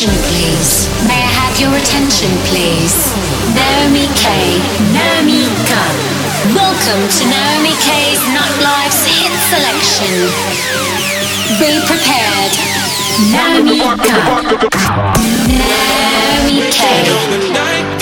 attention, please? May I have your attention, please? Naomi K. Naomi Gun. Welcome to Naomi K's Nightlife's Hit Selection. Be prepared. Naomi Gun. Naomi K.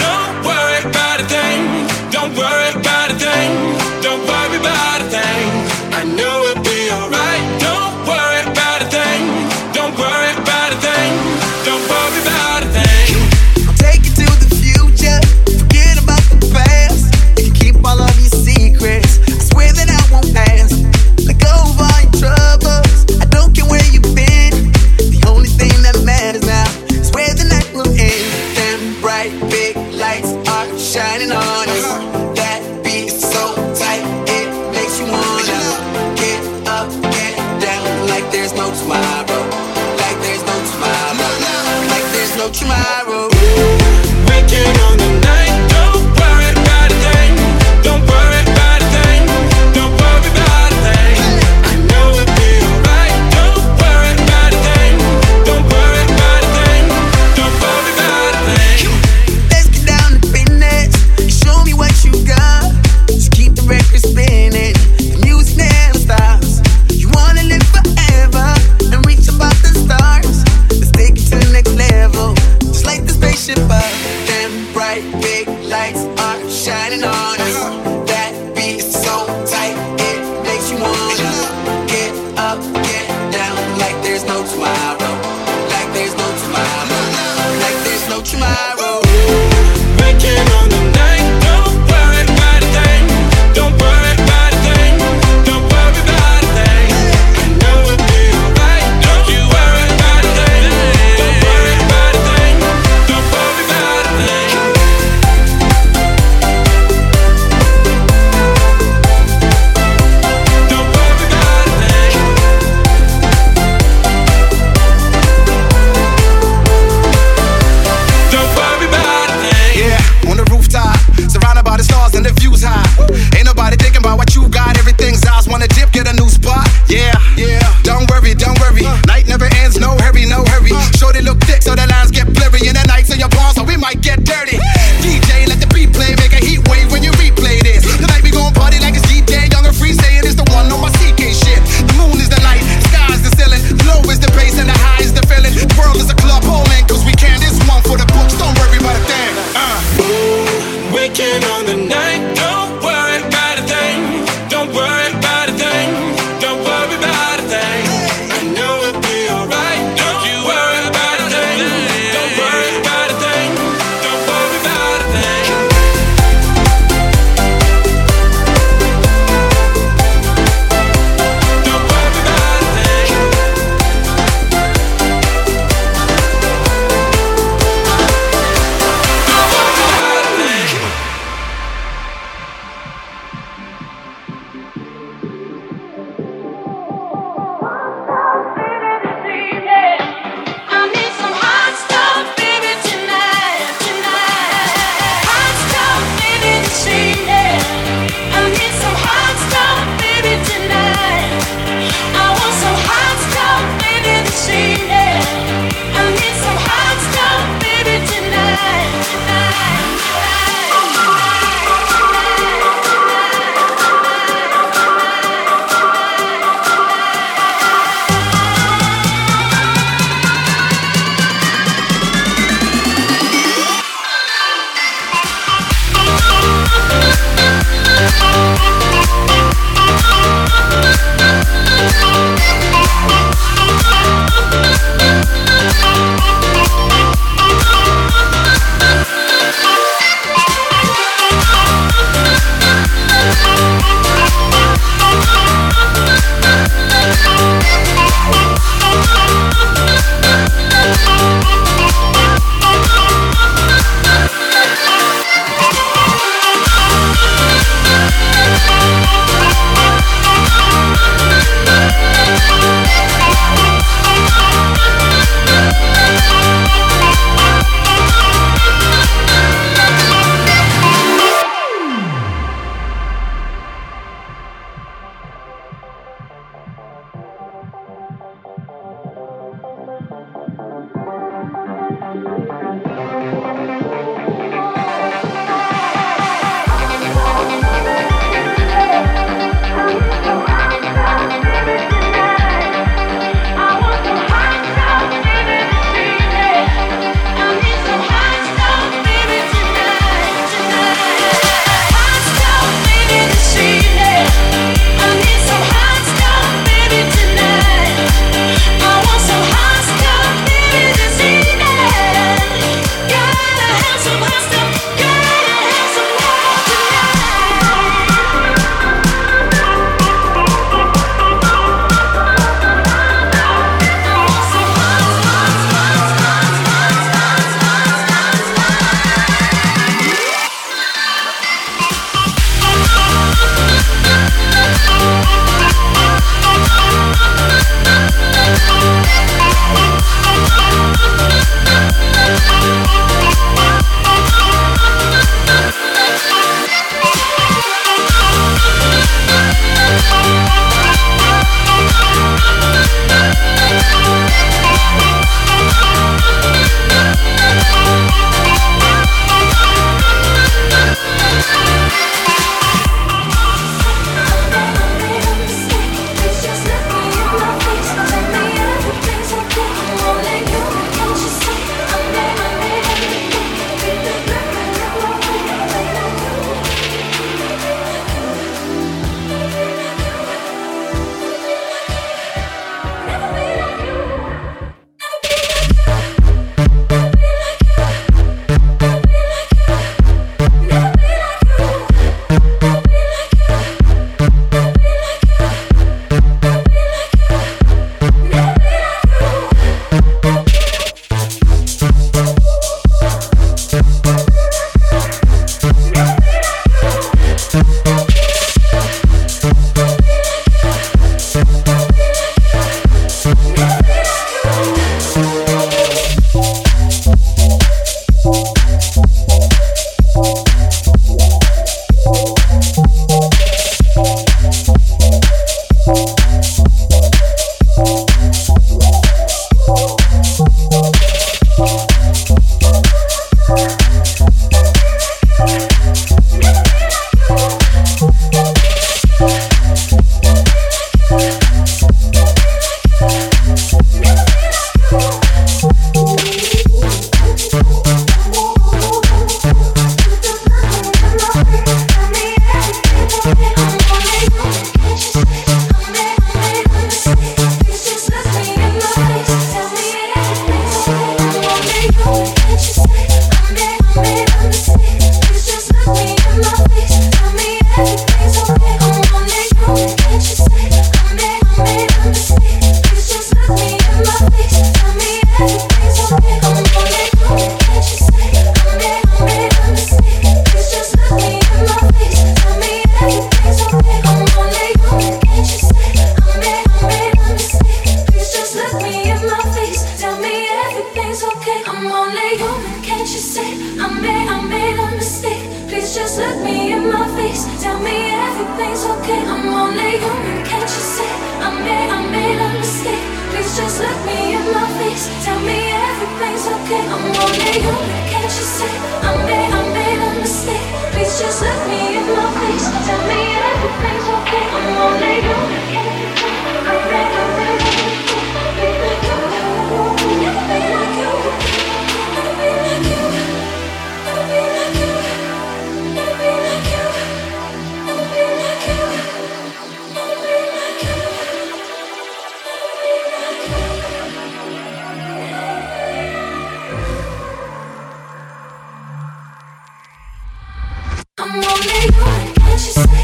I'm only human, can't you see?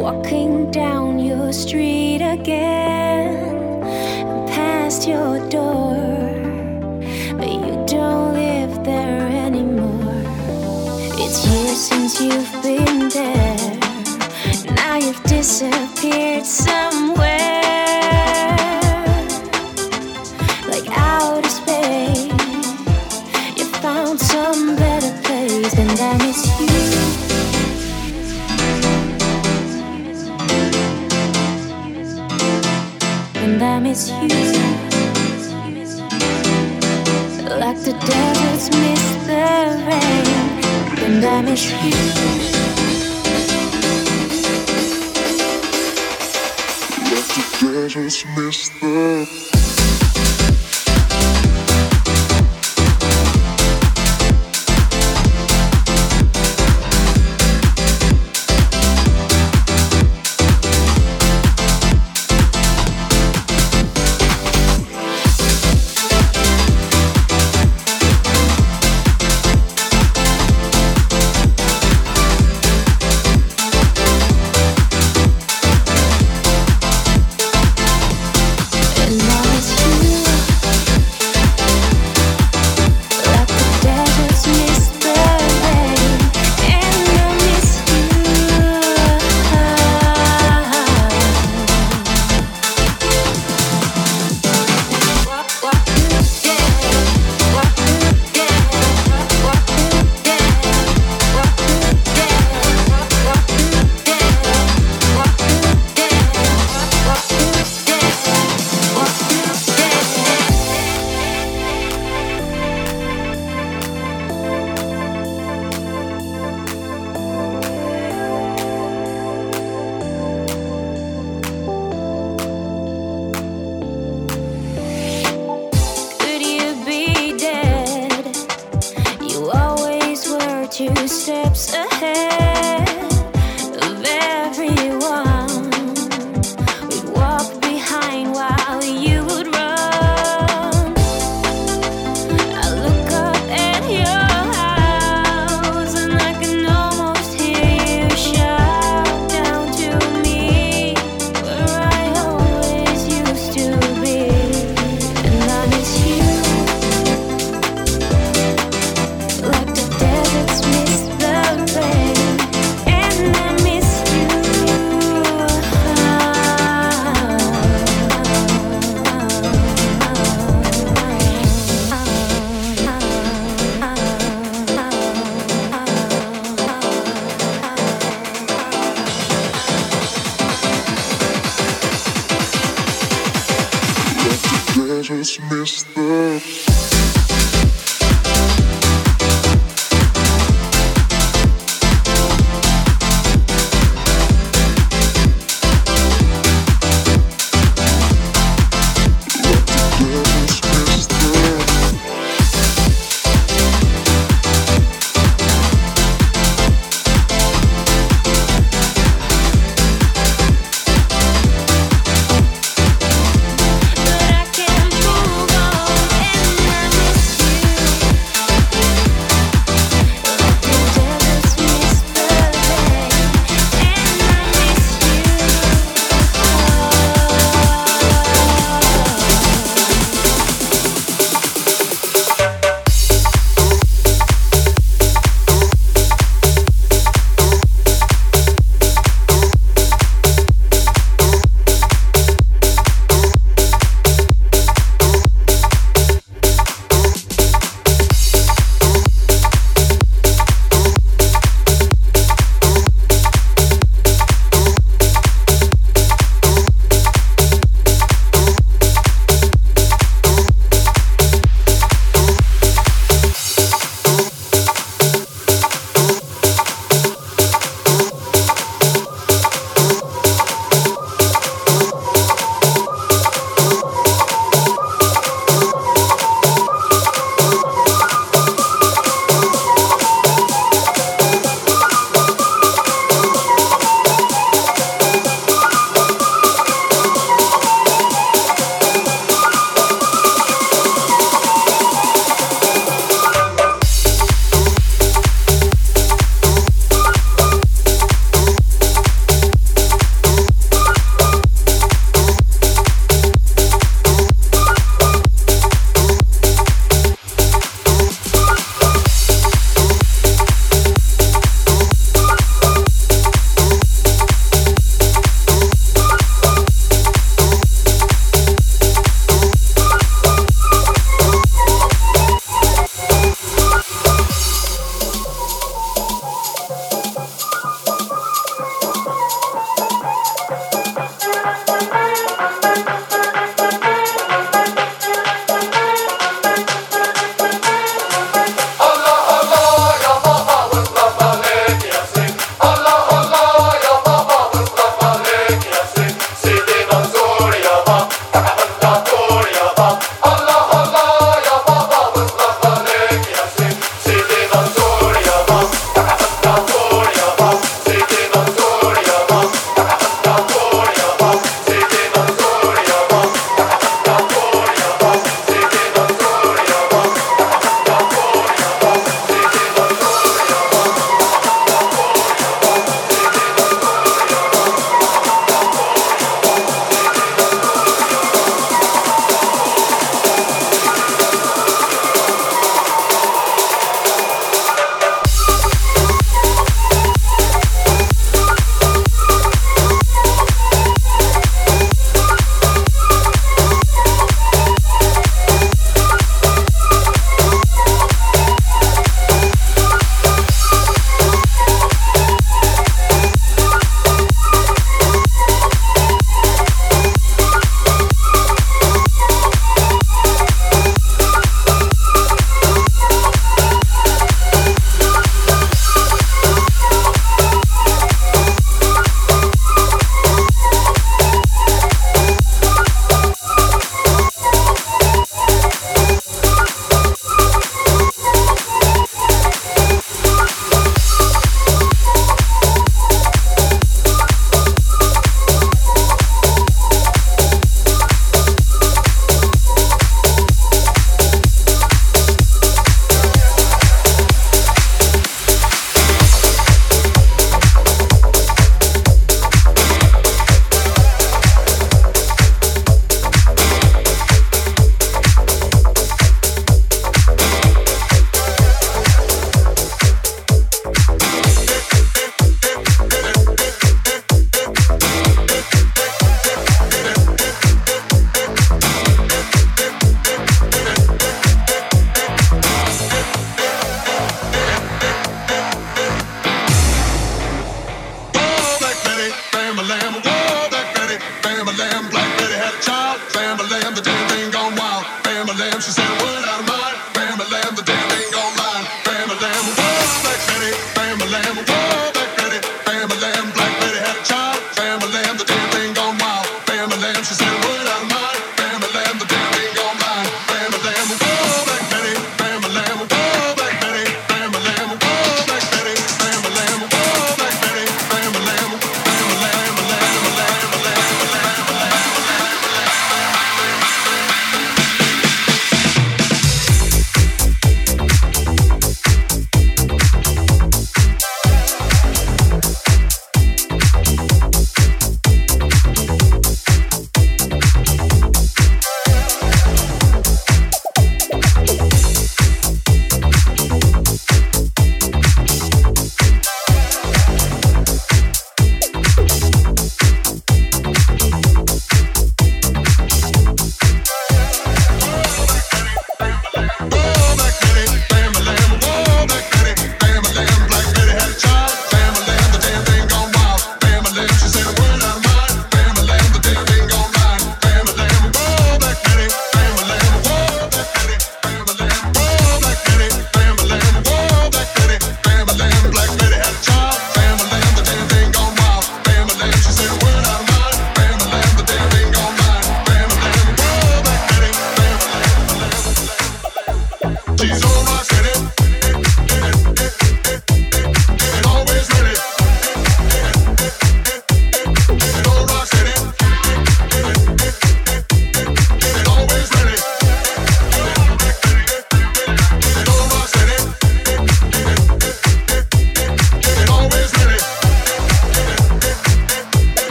Walking down your street again, past your door, but you don't live there anymore. It's years since you've been there, now you've disappeared somewhere. I miss you. Just miss the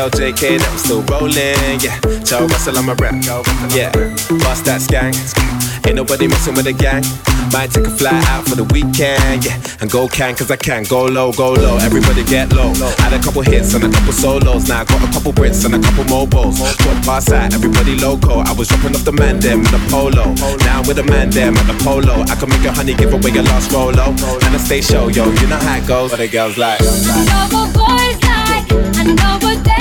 Tell JK that I'm still rolling, yeah. Tell Russell I'm a rap, yeah. Bust that gang. Ain't nobody messing with the gang. Might take a fly out for the weekend, yeah. And go can, cause I can. Go low, go low. Everybody get low. Had a couple hits and a couple solos. Now I got a couple Brits and a couple MOBOs. Got pass out, everybody loco. I was dropping off the man them with the polo. Now with the man them at the polo. I can make a honey give away your last rolo. And I stay show, yo. You know how it goes. What the girls like. I know what boys like. I know what they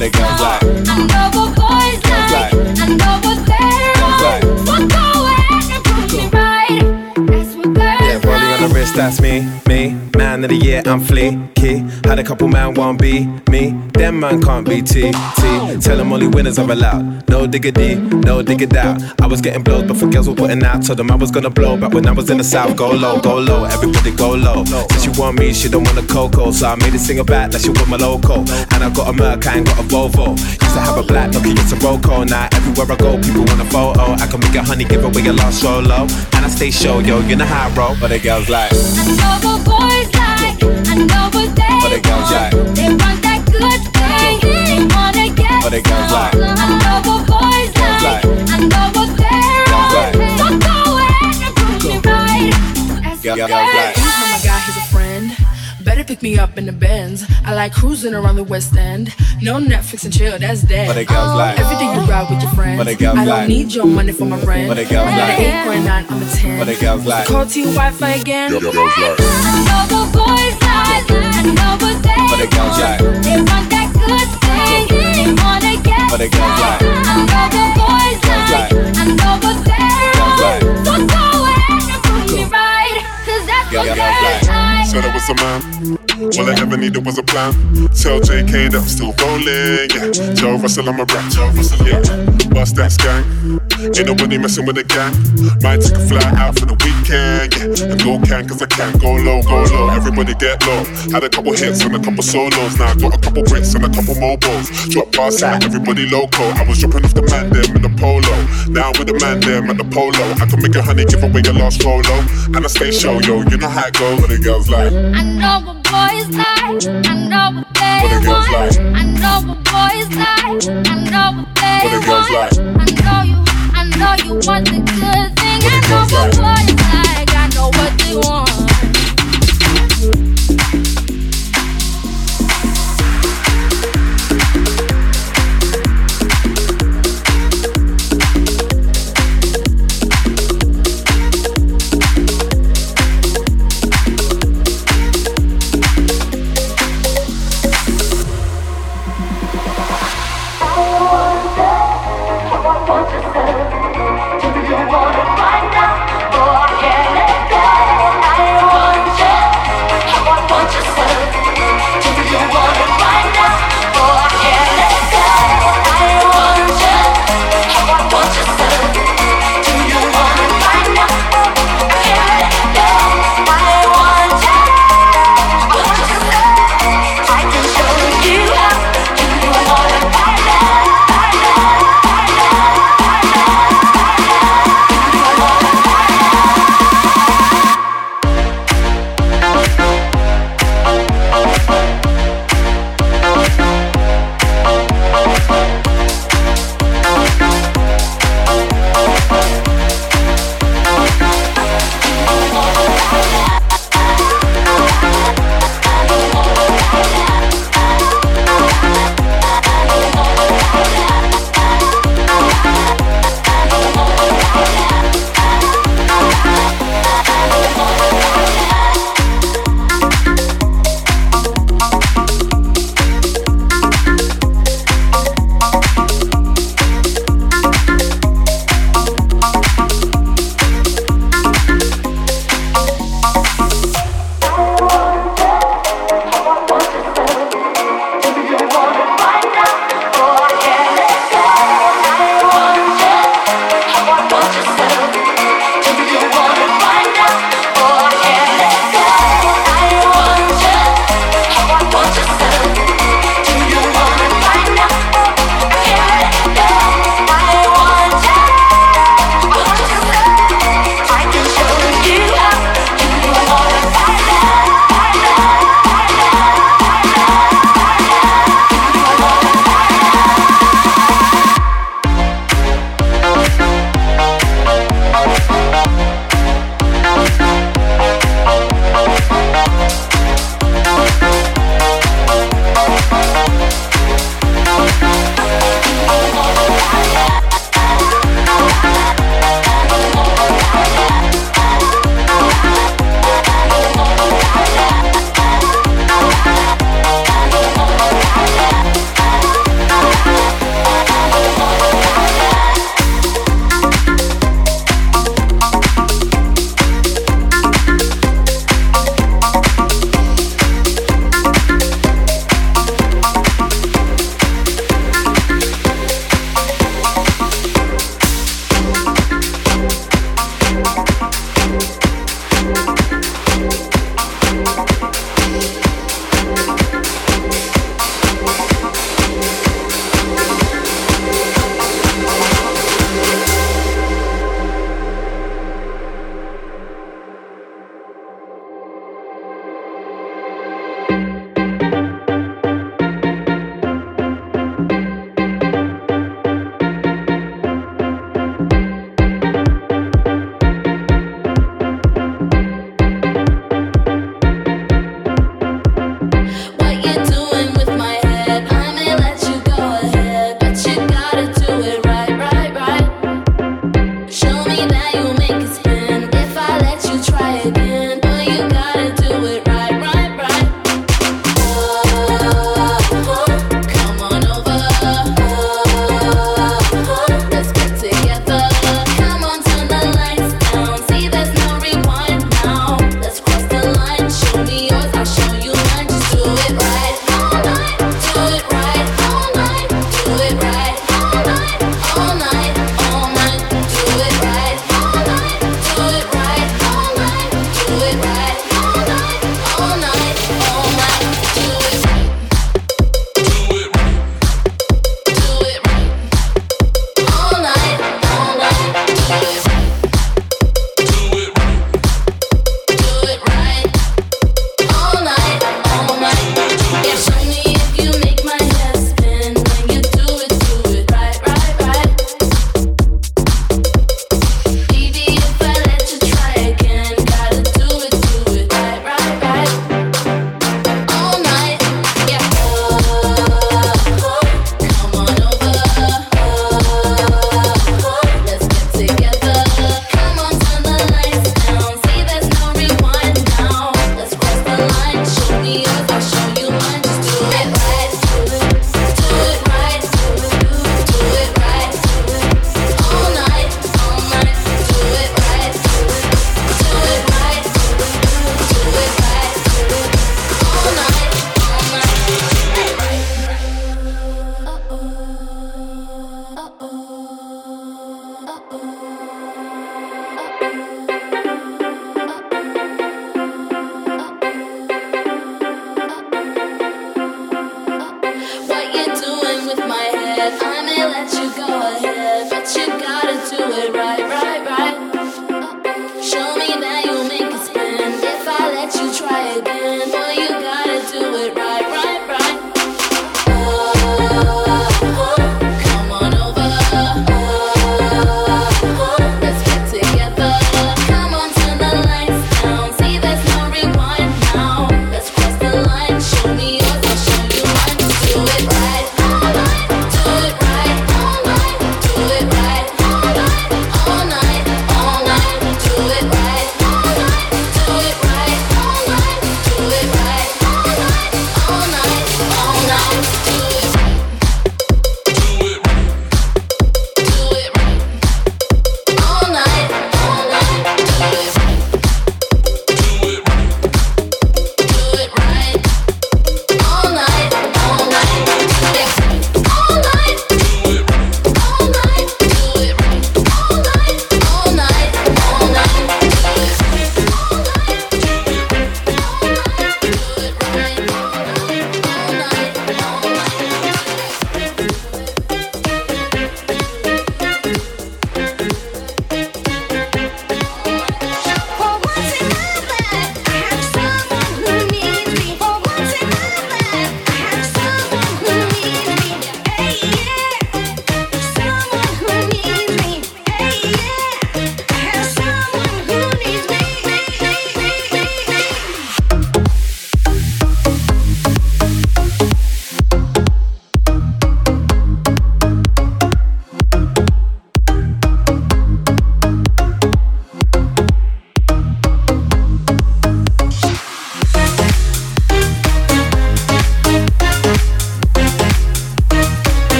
What the girls like. I know what boys like. I know what they're like. on. So go ahead and prove me right. That's what Yeah, girls rolling on the wrist, that's me, me. Man of the year, I'm fleeky. Had a couple man won't be me. Them man can't be T, T. Tell them only winners are allowed. No diggity, no dig it out. I was getting blows before girls were putting out. Told them I was gonna blow back when I was in the south. Go low, go low, everybody go low. Since you want me, she don't want a cocoa. So I made it sing back like she want my loco. And I got a Merc, I ain't got a Volvo. Used to have a black Nokia, it's a Roco. Now everywhere I go, people want a photo. I can make a honey, give away a lost solo. And I stay show, yo, you know how I roll. But the girls like. I know boys like. I know what they What they want. like? They want that good thing. They wanna get What they some. like? I know what boys like. like? I know what they're Girls on. like? So go ahead and prove me right. That's Girl- what girls girls like? He's not my guy, he's a friend. Better pick me up in the Benz. I like cruising around the West End. No Netflix and chill, that's dead. What they girls like? Every day you ride with your friends. What they girls I don't like? need your money for my rent. What they girls I'm like? an eight grand I'm a ten. What they girls like? Call to your Wi-Fi again. I know what boys like. I know what they What they girls like? want. They want that good thing. They wanna get What they girls some. like? I know what boys like. like? I know what they're Girls. So go ahead and prove me right. 'Cause that's what Girls girls like? like. Said I was a man. All I ever needed was a plan. Tell JK that I'm still rolling. Yeah. Tell Russell I'm a rap. Tell Russell, yeah. Bust that gang. Ain't nobody messing with the gang. Might take a fly out for the weekend. Yeah. And go can, cause I can't Go low, go low. Everybody get low. Had a couple hits and a couple solos. Now I got a couple bricks and a couple mobiles. Drop past out, everybody loco. I was dropping off the man them in the polo. Now with the man them at the polo. I can make a honey give away your last rolo. And I stay show, yo. You know how it goes. What the girls like. I know what boys like. I know what they What the want. like? I know what boys like. I know what they What the want. like? I know you. I know you want the good thing.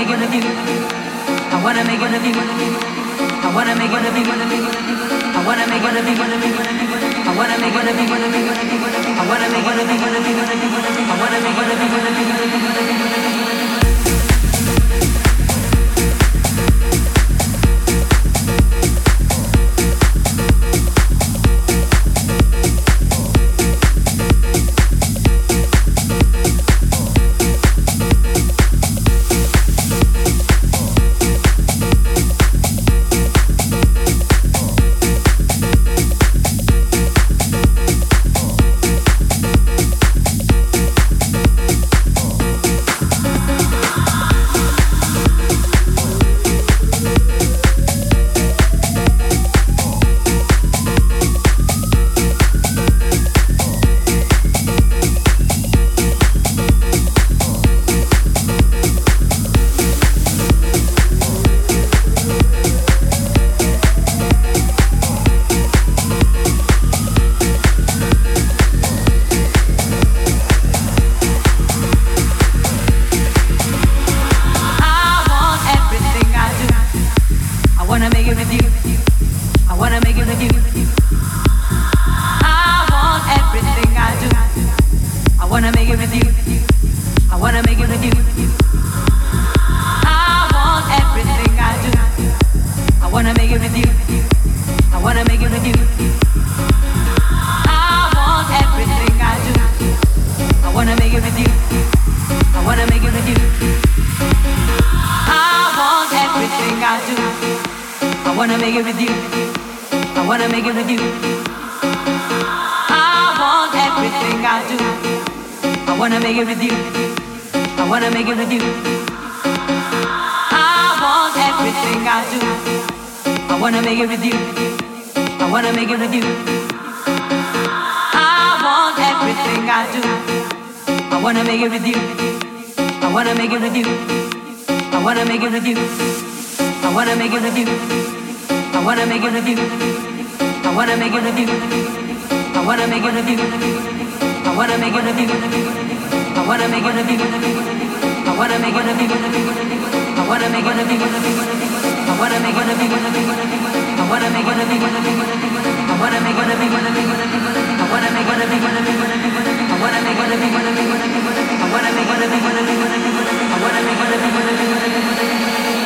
make it with you. I wanna make it with you. I wanna make it with you. I wanna make it with you. I wanna make it with you. I wanna make it with you. I wanna make it with you. I wanna make it with you. I wanna make it with you. I wanna make it with you. I wanna make it with you. I wanna make it with you. I wanna make it with you. I wanna make it with you. I wanna make it with you. I wanna make it with you. I wanna make it with you. I wanna make it with you. I wanna make it with you. I wanna make it with you. I wanna make it with you. I wanna make it with you. I wanna make it with you. I wanna make it with you. muéreme, muéreme, muéreme, muéreme, muéreme.